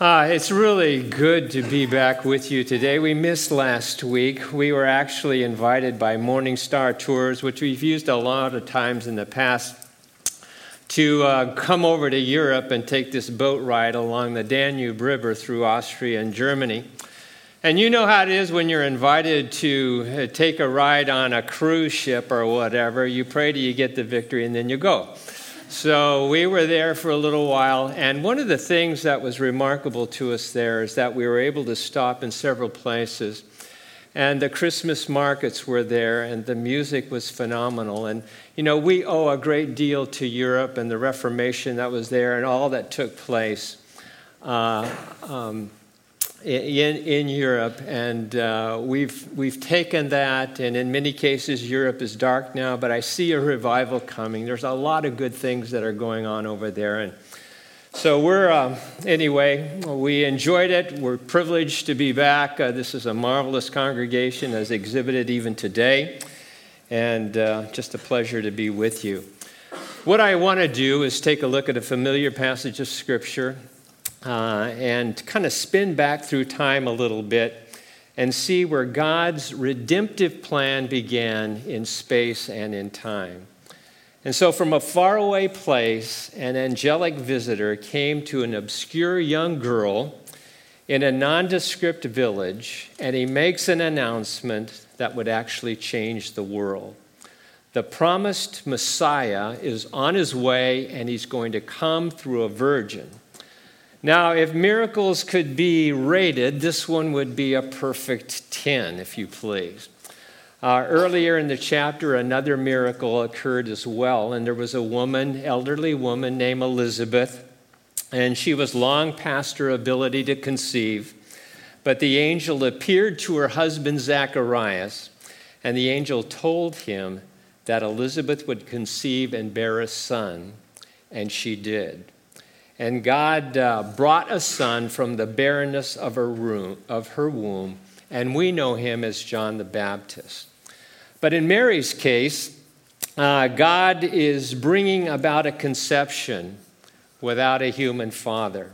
Uh, it's really good to be back with you today. We missed last week. We were actually invited by Morning Star Tours, which we've used a lot of times in the past, to uh, come over to Europe and take this boat ride along the Danube River through Austria and Germany. And you know how it is when you're invited to uh, take a ride on a cruise ship or whatever. You pray till you get the victory and then you go. So we were there for a little while, and one of the things that was remarkable to us there is that we were able to stop in several places. And the Christmas markets were there, and the music was phenomenal. And, you know, we owe a great deal to Europe and the Reformation that was there and all that took place. Uh, um, in, in Europe, and uh, we've, we've taken that, and in many cases, Europe is dark now, but I see a revival coming. There's a lot of good things that are going on over there. And so we're, uh, anyway, we enjoyed it. We're privileged to be back. Uh, this is a marvelous congregation, as exhibited even today, and uh, just a pleasure to be with you. What I want to do is take a look at a familiar passage of Scripture uh, and kind of spin back through time a little bit and see where God's redemptive plan began in space and in time. And so, from a faraway place, an angelic visitor came to an obscure young girl in a nondescript village, and he makes an announcement that would actually change the world. The promised Messiah is on his way, and he's going to come through a virgin. Now, if miracles could be rated, this one would be a perfect 10, if you please. Uh, earlier in the chapter, another miracle occurred as well, and there was a woman, elderly woman named Elizabeth, and she was long past her ability to conceive. But the angel appeared to her husband Zacharias, and the angel told him that Elizabeth would conceive and bear a son, and she did. And God uh, brought a son from the barrenness of her, room, of her womb, and we know him as John the Baptist. But in Mary's case, uh, God is bringing about a conception without a human father.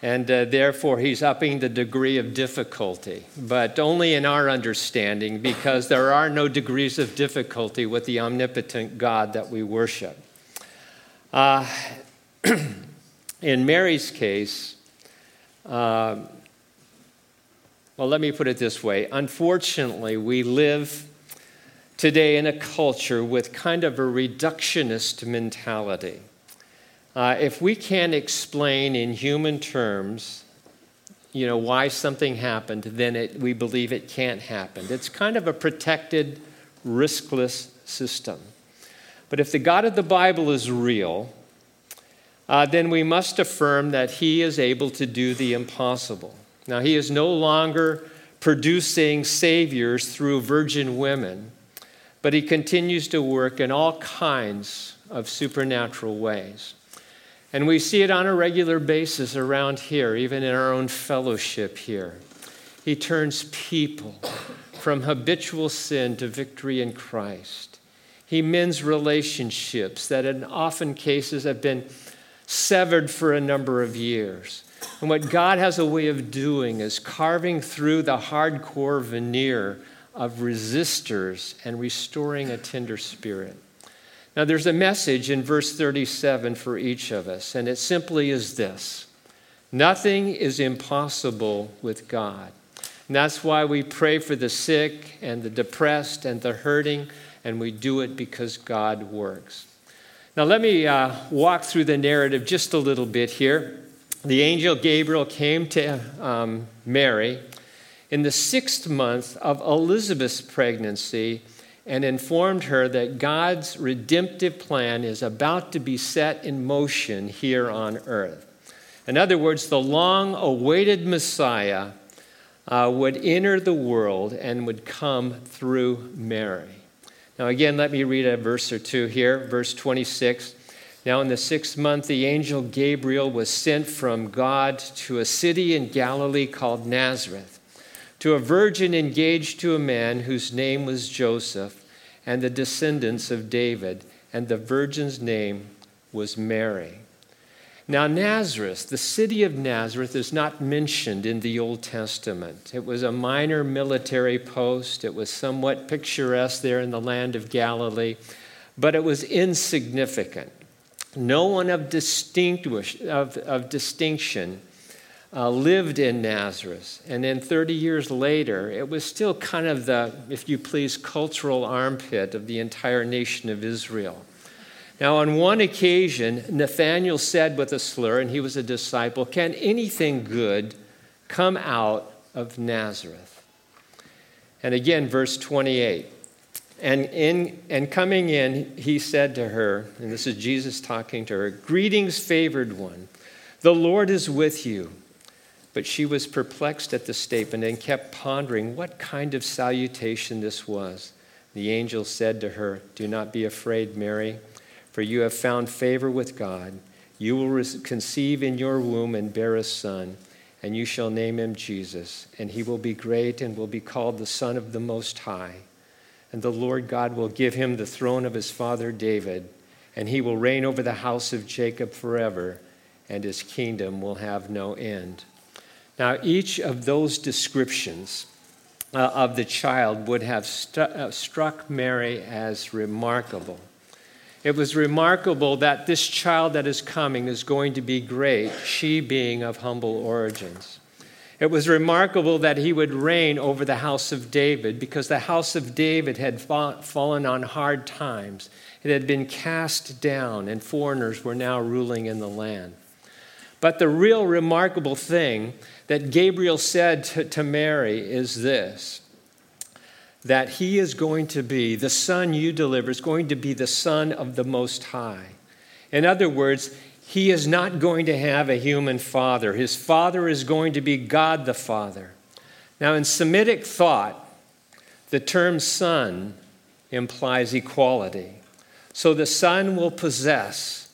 And uh, therefore, he's upping the degree of difficulty, but only in our understanding, because there are no degrees of difficulty with the omnipotent God that we worship. Uh, in Mary's case, uh, well, let me put it this way. Unfortunately, we live today in a culture with kind of a reductionist mentality. Uh, if we can't explain in human terms, you know, why something happened, then it, we believe it can't happen. It's kind of a protected, riskless system. But if the God of the Bible is real, uh, then we must affirm that He is able to do the impossible. Now, He is no longer producing saviors through virgin women, but He continues to work in all kinds of supernatural ways. And we see it on a regular basis around here, even in our own fellowship here. He turns people from habitual sin to victory in Christ. He mends relationships that, in often cases, have been severed for a number of years. And what God has a way of doing is carving through the hardcore veneer of resistors and restoring a tender spirit. Now, there's a message in verse 37 for each of us, and it simply is this Nothing is impossible with God. And that's why we pray for the sick and the depressed and the hurting, and we do it because God works. Now, let me uh, walk through the narrative just a little bit here. The angel Gabriel came to um, Mary in the sixth month of Elizabeth's pregnancy and informed her that God's redemptive plan is about to be set in motion here on earth. In other words, the long awaited Messiah uh, would enter the world and would come through Mary. Now, again, let me read a verse or two here. Verse 26. Now, in the sixth month, the angel Gabriel was sent from God to a city in Galilee called Nazareth, to a virgin engaged to a man whose name was Joseph, and the descendants of David, and the virgin's name was Mary. Now, Nazareth, the city of Nazareth, is not mentioned in the Old Testament. It was a minor military post. It was somewhat picturesque there in the land of Galilee, but it was insignificant. No one of, distinguish, of, of distinction uh, lived in Nazareth. And then 30 years later, it was still kind of the, if you please, cultural armpit of the entire nation of Israel. Now, on one occasion, Nathanael said with a slur, and he was a disciple, Can anything good come out of Nazareth? And again, verse 28. And, in, and coming in, he said to her, and this is Jesus talking to her, Greetings, favored one, the Lord is with you. But she was perplexed at the statement and kept pondering what kind of salutation this was. The angel said to her, Do not be afraid, Mary for you have found favor with God. You will conceive in your womb and bear a son, and you shall name him Jesus. And he will be great and will be called the Son of the Most High. And the Lord God will give him the throne of his father David, and he will reign over the house of Jacob forever, and his kingdom will have no end. Now, each of those descriptions uh, of the child would have stu- uh, struck Mary as remarkable. It was remarkable that this child that is coming is going to be great, she being of humble origins. It was remarkable that he would reign over the house of David because the house of David had fallen on hard times. It had been cast down, and foreigners were now ruling in the land. But the real remarkable thing that Gabriel said to, to Mary is this that he is going to be, the son you deliver is going to be the son of the Most High. In other words, he is not going to have a human father. His father is going to be God the Father. Now, in Semitic thought, the term son implies equality. So the son will possess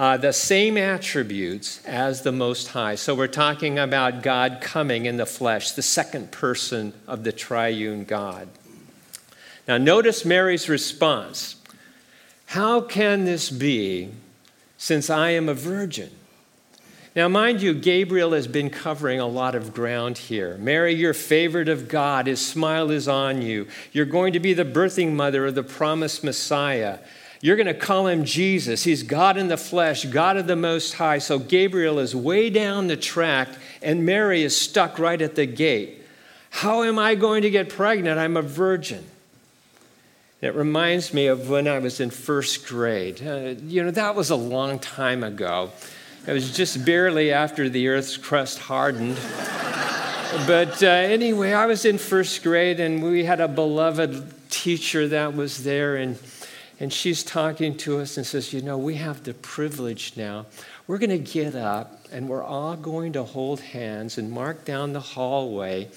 uh, the same attributes as the Most High. So we're talking about God coming in the flesh, the second person of the triune God. Now, notice Mary's response How can this be since I am a virgin? Now, mind you, Gabriel has been covering a lot of ground here. Mary, you're favored of God. His smile is on you. You're going to be the birthing mother of the promised Messiah. You're going to call him Jesus. He's God in the flesh, God of the Most High. So Gabriel is way down the track, and Mary is stuck right at the gate. How am I going to get pregnant? I'm a virgin. It reminds me of when I was in first grade. Uh, you know, that was a long time ago. It was just barely after the Earth's crust hardened. but uh, anyway, I was in first grade, and we had a beloved teacher that was there, and and she's talking to us and says, You know, we have the privilege now. We're going to get up and we're all going to hold hands and mark down the hallway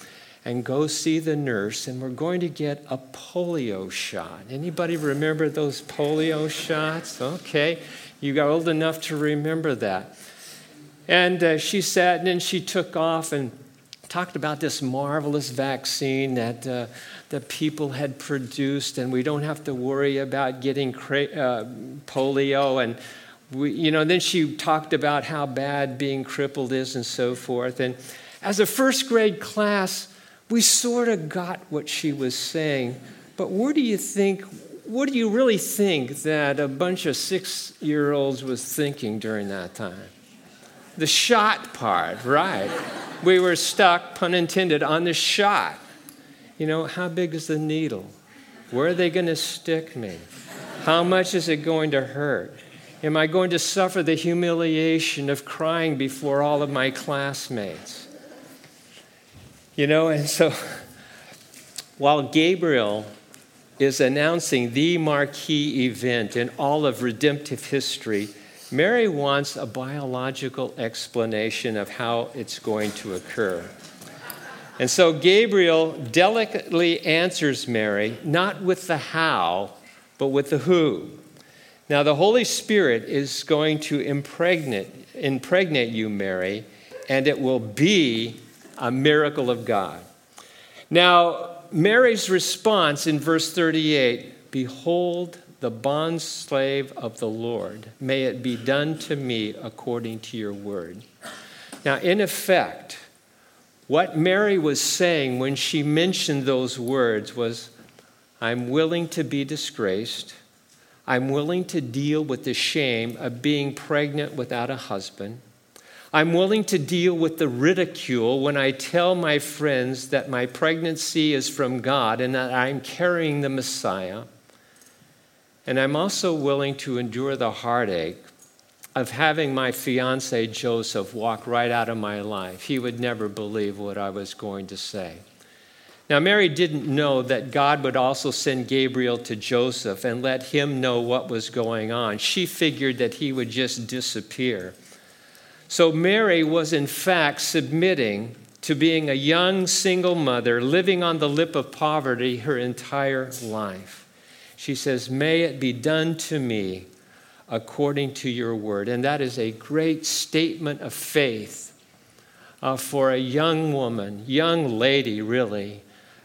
and go see the nurse and we're going to get a polio shot. Anybody remember those polio shots? Okay, you got old enough to remember that. And uh, she sat and then she took off and talked about this marvelous vaccine that uh, the people had produced, and we don't have to worry about getting cra- uh, polio. And we, you know, then she talked about how bad being crippled is and so forth. And as a first grade class, we sort of got what she was saying. But where do you think? What do you really think that a bunch of six year olds was thinking during that time? The shot part, right. we were stuck, pun intended, on the shot. You know, how big is the needle? Where are they going to stick me? How much is it going to hurt? Am I going to suffer the humiliation of crying before all of my classmates? You know, and so while Gabriel is announcing the marquee event in all of redemptive history, Mary wants a biological explanation of how it's going to occur. And so Gabriel delicately answers Mary, not with the how, but with the who. Now, the Holy Spirit is going to impregnate, impregnate you, Mary, and it will be a miracle of God. Now, Mary's response in verse 38 Behold, the bond slave of the Lord. May it be done to me according to your word. Now, in effect, what Mary was saying when she mentioned those words was, I'm willing to be disgraced. I'm willing to deal with the shame of being pregnant without a husband. I'm willing to deal with the ridicule when I tell my friends that my pregnancy is from God and that I'm carrying the Messiah. And I'm also willing to endure the heartache of having my fiance Joseph walk right out of my life. He would never believe what I was going to say. Now, Mary didn't know that God would also send Gabriel to Joseph and let him know what was going on. She figured that he would just disappear. So, Mary was in fact submitting to being a young single mother living on the lip of poverty her entire life. She says, May it be done to me according to your word. And that is a great statement of faith uh, for a young woman, young lady, really,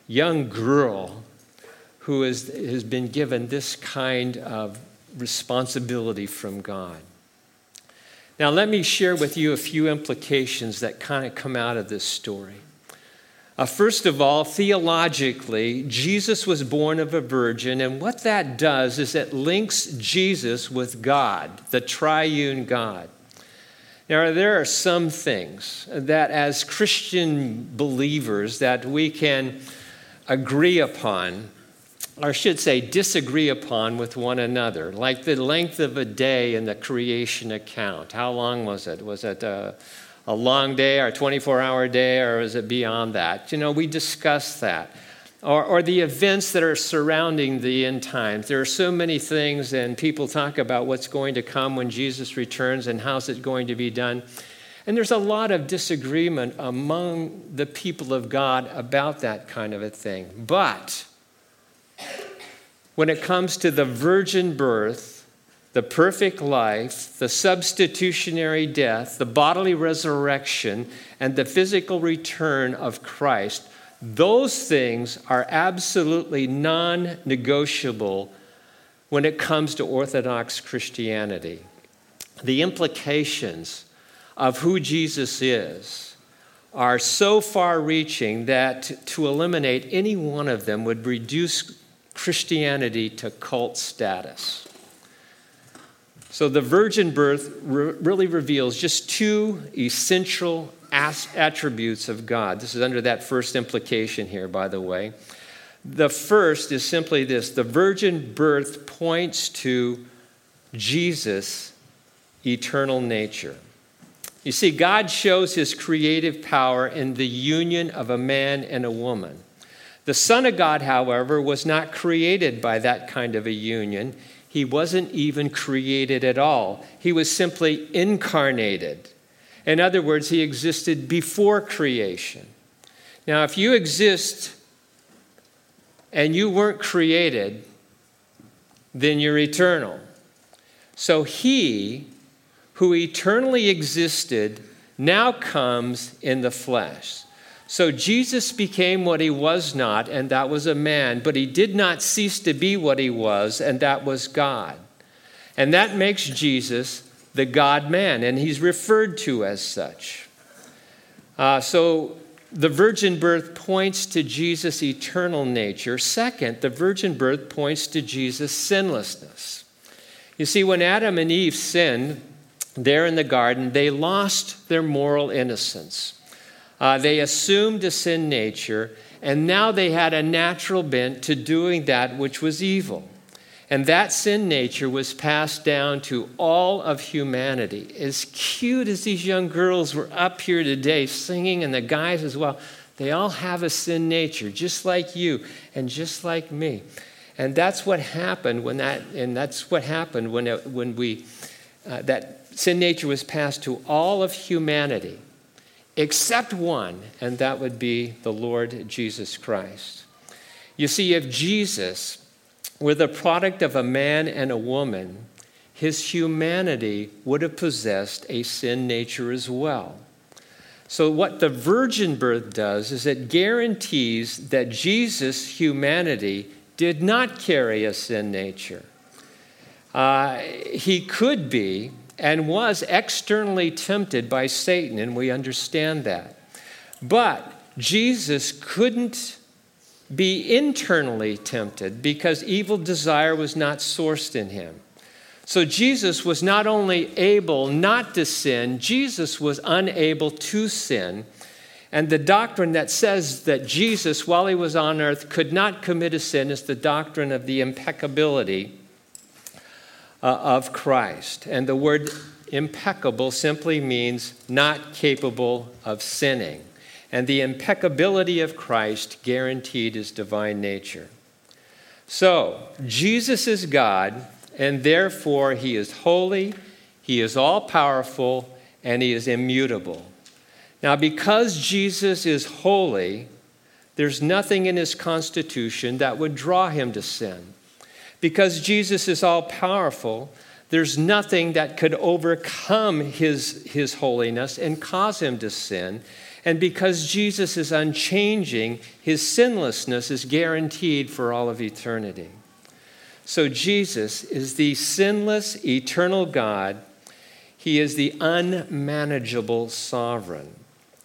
young girl who is, has been given this kind of responsibility from God. Now, let me share with you a few implications that kind of come out of this story. Uh, first of all, theologically, Jesus was born of a virgin, and what that does is it links Jesus with God, the triune God. Now, there are some things that as Christian believers that we can agree upon, or should say disagree upon with one another, like the length of a day in the creation account. How long was it? Was it uh, a long day or a 24 hour day, or is it beyond that? You know, we discuss that. Or, or the events that are surrounding the end times. There are so many things, and people talk about what's going to come when Jesus returns and how's it going to be done. And there's a lot of disagreement among the people of God about that kind of a thing. But when it comes to the virgin birth, the perfect life, the substitutionary death, the bodily resurrection, and the physical return of Christ, those things are absolutely non negotiable when it comes to Orthodox Christianity. The implications of who Jesus is are so far reaching that to eliminate any one of them would reduce Christianity to cult status. So the virgin birth re- really reveals just two essential as- attributes of God. This is under that first implication here, by the way. The first is simply this the virgin birth points to Jesus' eternal nature. You see, God shows his creative power in the union of a man and a woman. The Son of God, however, was not created by that kind of a union. He wasn't even created at all, he was simply incarnated. In other words, he existed before creation. Now, if you exist and you weren't created, then you're eternal. So he, who eternally existed, now comes in the flesh. So Jesus became what he was not, and that was a man, but he did not cease to be what he was, and that was God. And that makes Jesus the God man, and he's referred to as such. Uh, so the virgin birth points to Jesus' eternal nature. Second, the virgin birth points to Jesus' sinlessness. You see, when Adam and Eve sinned there in the garden, they lost their moral innocence. Uh, they assumed a sin nature, and now they had a natural bent to doing that which was evil. And that sin nature was passed down to all of humanity. As cute as these young girls were up here today singing, and the guys as well, they all have a sin nature, just like you and just like me. And that's what happened when that, and that's what happened when, it, when we, uh, that sin nature was passed to all of humanity except one, and that would be the Lord Jesus Christ. You see, if Jesus were the product of a man and a woman, his humanity would have possessed a sin nature as well. So, what the virgin birth does is it guarantees that Jesus' humanity did not carry a sin nature. Uh, he could be and was externally tempted by Satan, and we understand that. But Jesus couldn't be internally tempted because evil desire was not sourced in him. So Jesus was not only able not to sin, Jesus was unable to sin. And the doctrine that says that Jesus, while he was on earth, could not commit a sin is the doctrine of the impeccability uh, of Christ. And the word impeccable simply means not capable of sinning. And the impeccability of Christ guaranteed his divine nature. So, Jesus is God, and therefore he is holy, he is all powerful, and he is immutable. Now, because Jesus is holy, there's nothing in his constitution that would draw him to sin. Because Jesus is all powerful, there's nothing that could overcome his, his holiness and cause him to sin. And because Jesus is unchanging, his sinlessness is guaranteed for all of eternity. So Jesus is the sinless, eternal God. He is the unmanageable sovereign.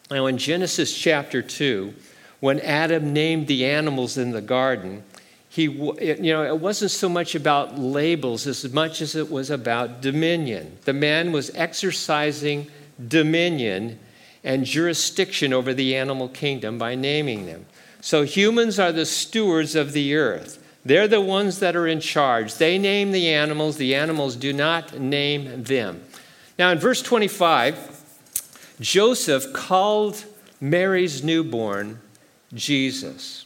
Now, in Genesis chapter 2, when Adam named the animals in the garden, he, you know, it wasn't so much about labels as much as it was about dominion. The man was exercising dominion and jurisdiction over the animal kingdom by naming them. So humans are the stewards of the earth. They're the ones that are in charge. They name the animals, the animals do not name them. Now, in verse 25, Joseph called Mary's newborn Jesus.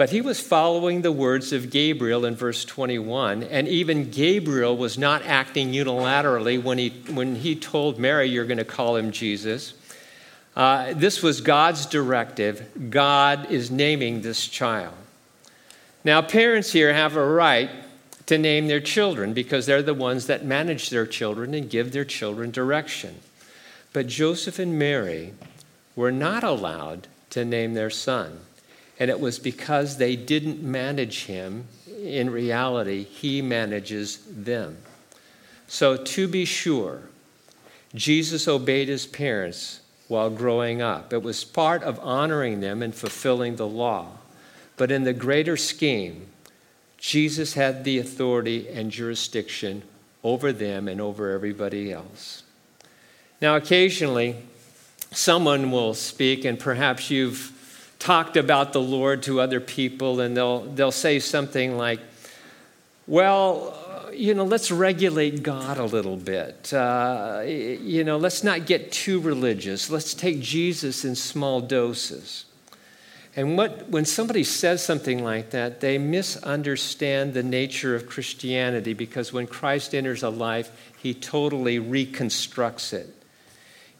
But he was following the words of Gabriel in verse 21, and even Gabriel was not acting unilaterally when he, when he told Mary, You're going to call him Jesus. Uh, this was God's directive. God is naming this child. Now, parents here have a right to name their children because they're the ones that manage their children and give their children direction. But Joseph and Mary were not allowed to name their son. And it was because they didn't manage him. In reality, he manages them. So, to be sure, Jesus obeyed his parents while growing up. It was part of honoring them and fulfilling the law. But in the greater scheme, Jesus had the authority and jurisdiction over them and over everybody else. Now, occasionally, someone will speak, and perhaps you've talked about the Lord to other people, and they'll, they'll say something like, Well, you know, let's regulate God a little bit. Uh, you know, let's not get too religious. Let's take Jesus in small doses. And what, when somebody says something like that, they misunderstand the nature of Christianity because when Christ enters a life, he totally reconstructs it.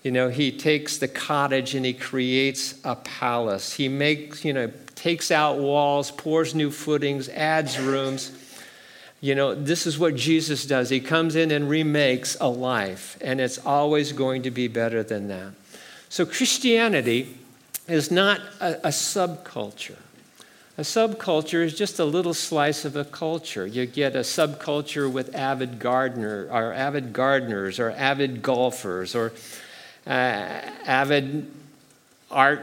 You know, he takes the cottage and he creates a palace. He makes, you know, takes out walls, pours new footings, adds rooms. You know, this is what Jesus does. He comes in and remakes a life, and it's always going to be better than that. So, Christianity is not a, a subculture. A subculture is just a little slice of a culture. You get a subculture with avid gardener, or avid gardeners, or avid golfers, or uh, avid art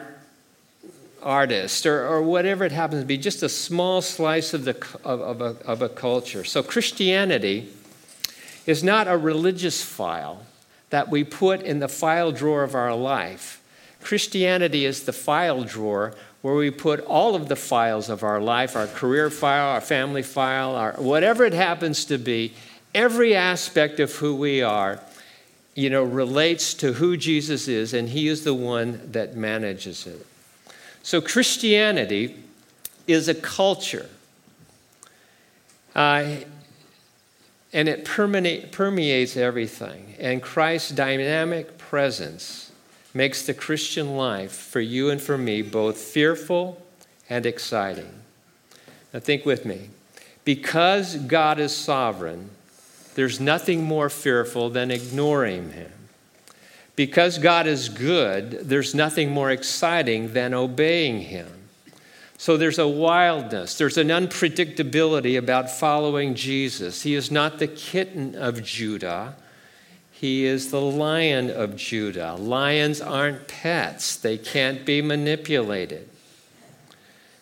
artist or, or whatever it happens to be, just a small slice of, the, of, of, a, of a culture. So Christianity is not a religious file that we put in the file drawer of our life. Christianity is the file drawer where we put all of the files of our life our career file, our family file, our, whatever it happens to be, every aspect of who we are you know, relates to who Jesus is, and he is the one that manages it. So Christianity is a culture. Uh, and it permeates everything. And Christ's dynamic presence makes the Christian life for you and for me both fearful and exciting. Now, think with me. Because God is sovereign, there's nothing more fearful than ignoring Him. Because God is good, there's nothing more exciting than obeying Him. So there's a wildness, there's an unpredictability about following Jesus. He is not the kitten of Judah, he is the lion of Judah. Lions aren't pets, they can't be manipulated.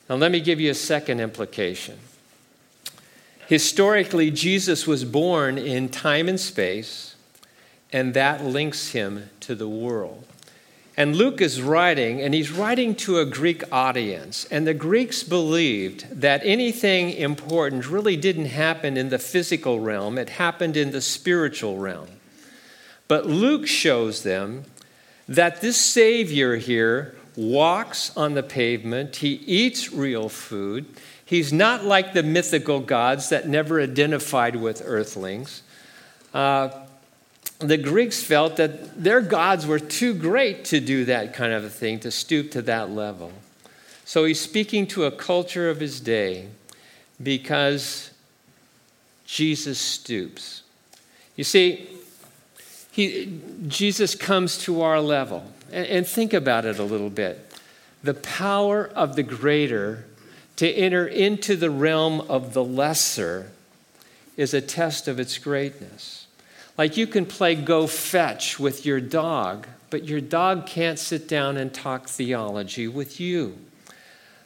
Now, let me give you a second implication. Historically, Jesus was born in time and space, and that links him to the world. And Luke is writing, and he's writing to a Greek audience. And the Greeks believed that anything important really didn't happen in the physical realm, it happened in the spiritual realm. But Luke shows them that this Savior here walks on the pavement, he eats real food. He's not like the mythical gods that never identified with earthlings. Uh, the Greeks felt that their gods were too great to do that kind of a thing, to stoop to that level. So he's speaking to a culture of his day because Jesus stoops. You see, he, Jesus comes to our level. And, and think about it a little bit. The power of the greater to enter into the realm of the lesser is a test of its greatness. Like you can play go fetch with your dog, but your dog can't sit down and talk theology with you.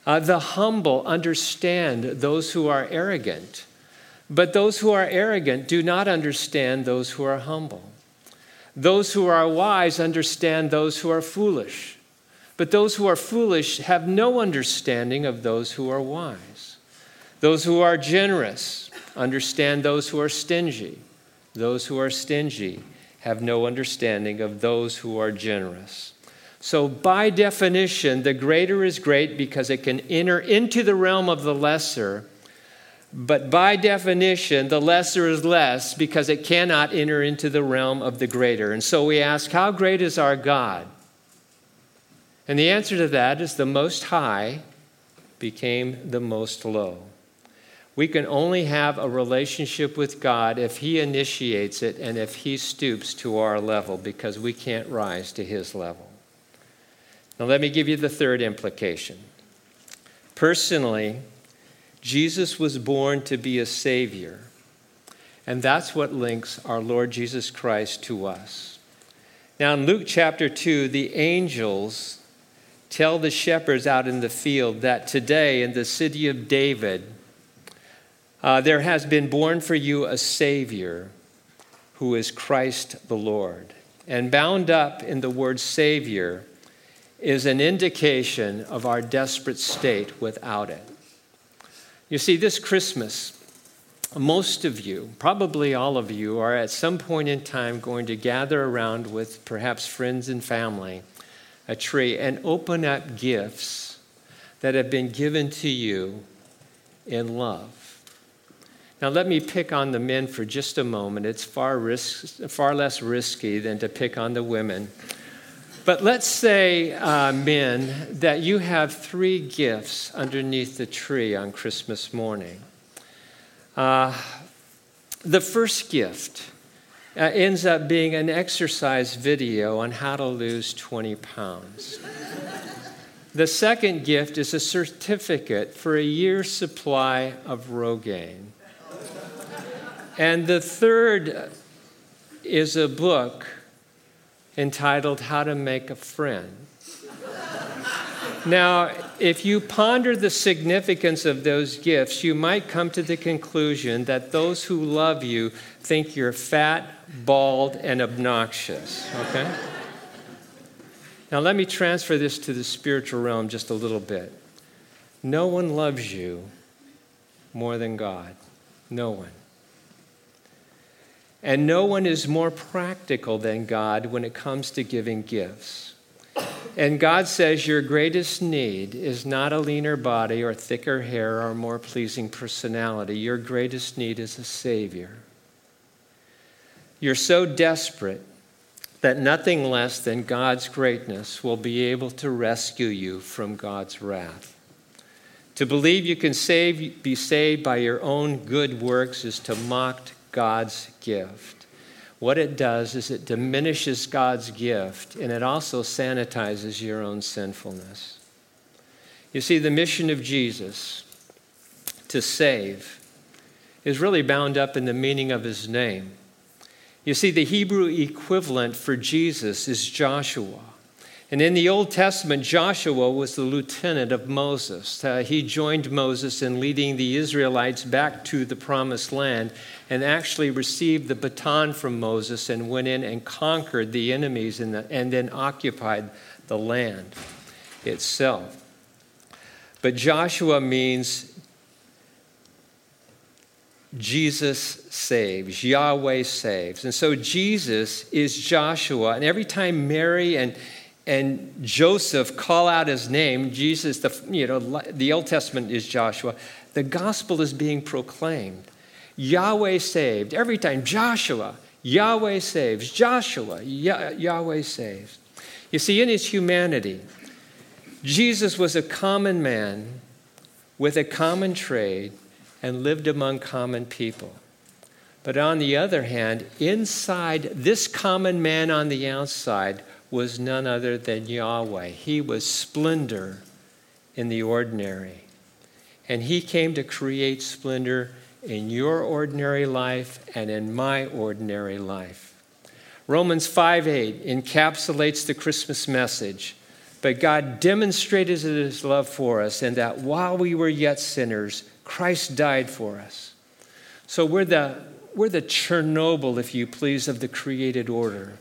Uh, the humble understand those who are arrogant, but those who are arrogant do not understand those who are humble. Those who are wise understand those who are foolish, but those who are foolish have no understanding of those who are wise. Those who are generous understand those who are stingy. Those who are stingy have no understanding of those who are generous. So, by definition, the greater is great because it can enter into the realm of the lesser. But by definition, the lesser is less because it cannot enter into the realm of the greater. And so we ask, How great is our God? And the answer to that is the Most High became the Most Low. We can only have a relationship with God if He initiates it and if He stoops to our level because we can't rise to His level. Now, let me give you the third implication. Personally, Jesus was born to be a Savior, and that's what links our Lord Jesus Christ to us. Now, in Luke chapter 2, the angels tell the shepherds out in the field that today in the city of David, uh, there has been born for you a Savior who is Christ the Lord. And bound up in the word Savior is an indication of our desperate state without it. You see, this Christmas, most of you, probably all of you, are at some point in time going to gather around with perhaps friends and family a tree and open up gifts that have been given to you in love. Now, let me pick on the men for just a moment. It's far, risk, far less risky than to pick on the women. But let's say, uh, men, that you have three gifts underneath the tree on Christmas morning. Uh, the first gift uh, ends up being an exercise video on how to lose 20 pounds. the second gift is a certificate for a year's supply of Rogaine. And the third is a book entitled How to Make a Friend. Now, if you ponder the significance of those gifts, you might come to the conclusion that those who love you think you're fat, bald, and obnoxious, okay? now, let me transfer this to the spiritual realm just a little bit. No one loves you more than God. No one. And no one is more practical than God when it comes to giving gifts. And God says your greatest need is not a leaner body or thicker hair or more pleasing personality. Your greatest need is a Savior. You're so desperate that nothing less than God's greatness will be able to rescue you from God's wrath. To believe you can save, be saved by your own good works is to mock God's gift. What it does is it diminishes God's gift and it also sanitizes your own sinfulness. You see, the mission of Jesus to save is really bound up in the meaning of his name. You see, the Hebrew equivalent for Jesus is Joshua. And in the Old Testament, Joshua was the lieutenant of Moses. Uh, he joined Moses in leading the Israelites back to the promised land and actually received the baton from Moses and went in and conquered the enemies the, and then occupied the land itself. But Joshua means Jesus saves, Yahweh saves. And so Jesus is Joshua. And every time Mary and and Joseph call out his name, Jesus, the, you know, the Old Testament is Joshua, the gospel is being proclaimed. Yahweh saved. Every time, Joshua, Yahweh saves. Joshua, Yahweh saves. You see, in his humanity, Jesus was a common man with a common trade and lived among common people. But on the other hand, inside this common man on the outside was none other than Yahweh. He was splendor in the ordinary. And He came to create splendor in your ordinary life and in my ordinary life. Romans 5 8 encapsulates the Christmas message. But God demonstrated his love for us in that while we were yet sinners, Christ died for us. So we're the, we're the Chernobyl, if you please, of the created order.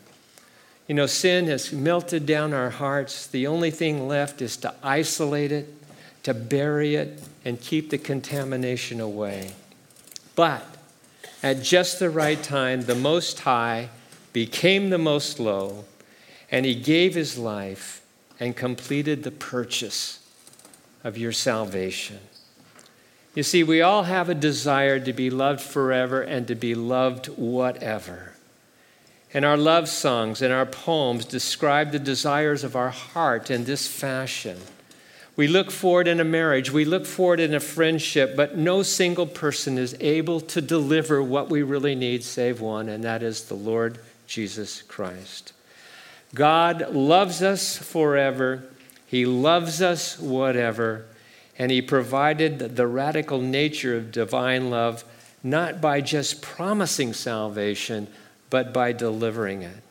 You know, sin has melted down our hearts. The only thing left is to isolate it, to bury it, and keep the contamination away. But at just the right time, the Most High became the Most Low, and He gave His life and completed the purchase of your salvation. You see, we all have a desire to be loved forever and to be loved whatever. And our love songs and our poems describe the desires of our heart in this fashion. We look forward in a marriage, we look forward in a friendship, but no single person is able to deliver what we really need save one, and that is the Lord Jesus Christ. God loves us forever, He loves us whatever, and He provided the radical nature of divine love not by just promising salvation but by delivering it.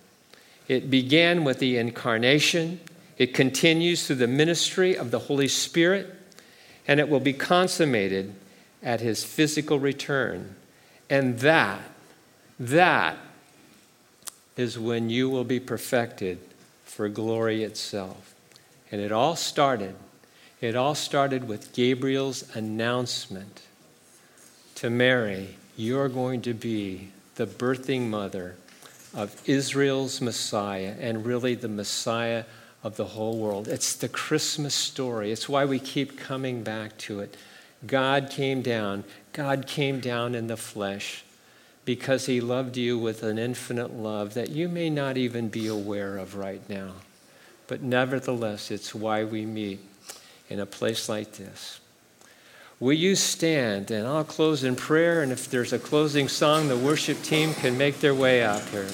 It began with the incarnation, it continues through the ministry of the Holy Spirit, and it will be consummated at his physical return. And that, that is when you will be perfected for glory itself. And it all started, it all started with Gabriel's announcement to Mary, you're going to be the birthing mother of Israel's Messiah and really the Messiah of the whole world. It's the Christmas story. It's why we keep coming back to it. God came down. God came down in the flesh because he loved you with an infinite love that you may not even be aware of right now. But nevertheless, it's why we meet in a place like this. Will you stand? And I'll close in prayer. And if there's a closing song, the worship team can make their way out here.